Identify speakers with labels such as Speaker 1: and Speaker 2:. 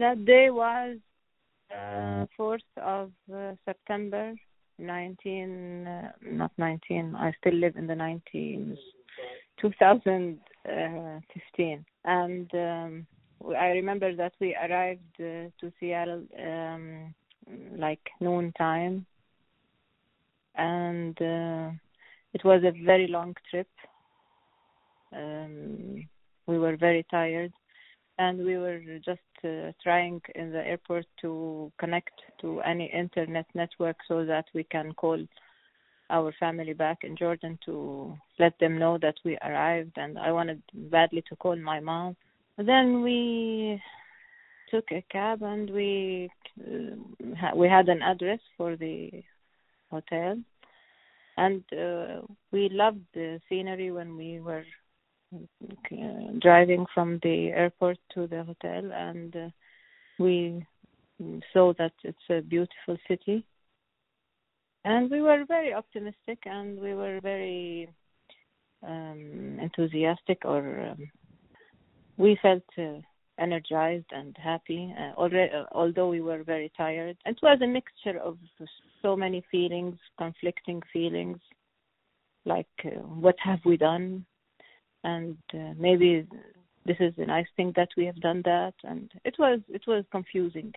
Speaker 1: That day was uh, 4th of uh, September, 19, uh, not 19, I still live in the 19s, 2015. And um, I remember that we arrived uh, to Seattle um, like noon time. And uh, it was a very long trip. Um, we were very tired and we were just uh, trying in the airport to connect to any internet network so that we can call our family back in Jordan to let them know that we arrived and I wanted badly to call my mom. Then we took a cab and we uh, we had an address for the hotel and uh, we loved the scenery when we were uh, driving from the airport to the hotel, and uh, we saw that it's a beautiful city. And we were very optimistic, and we were very um, enthusiastic, or um, we felt uh, energized and happy. Uh, already, uh, although we were very tired, it was a mixture of so many feelings, conflicting feelings, like what have we done, and uh, maybe this is a nice thing that we have done that. And it was it was confusing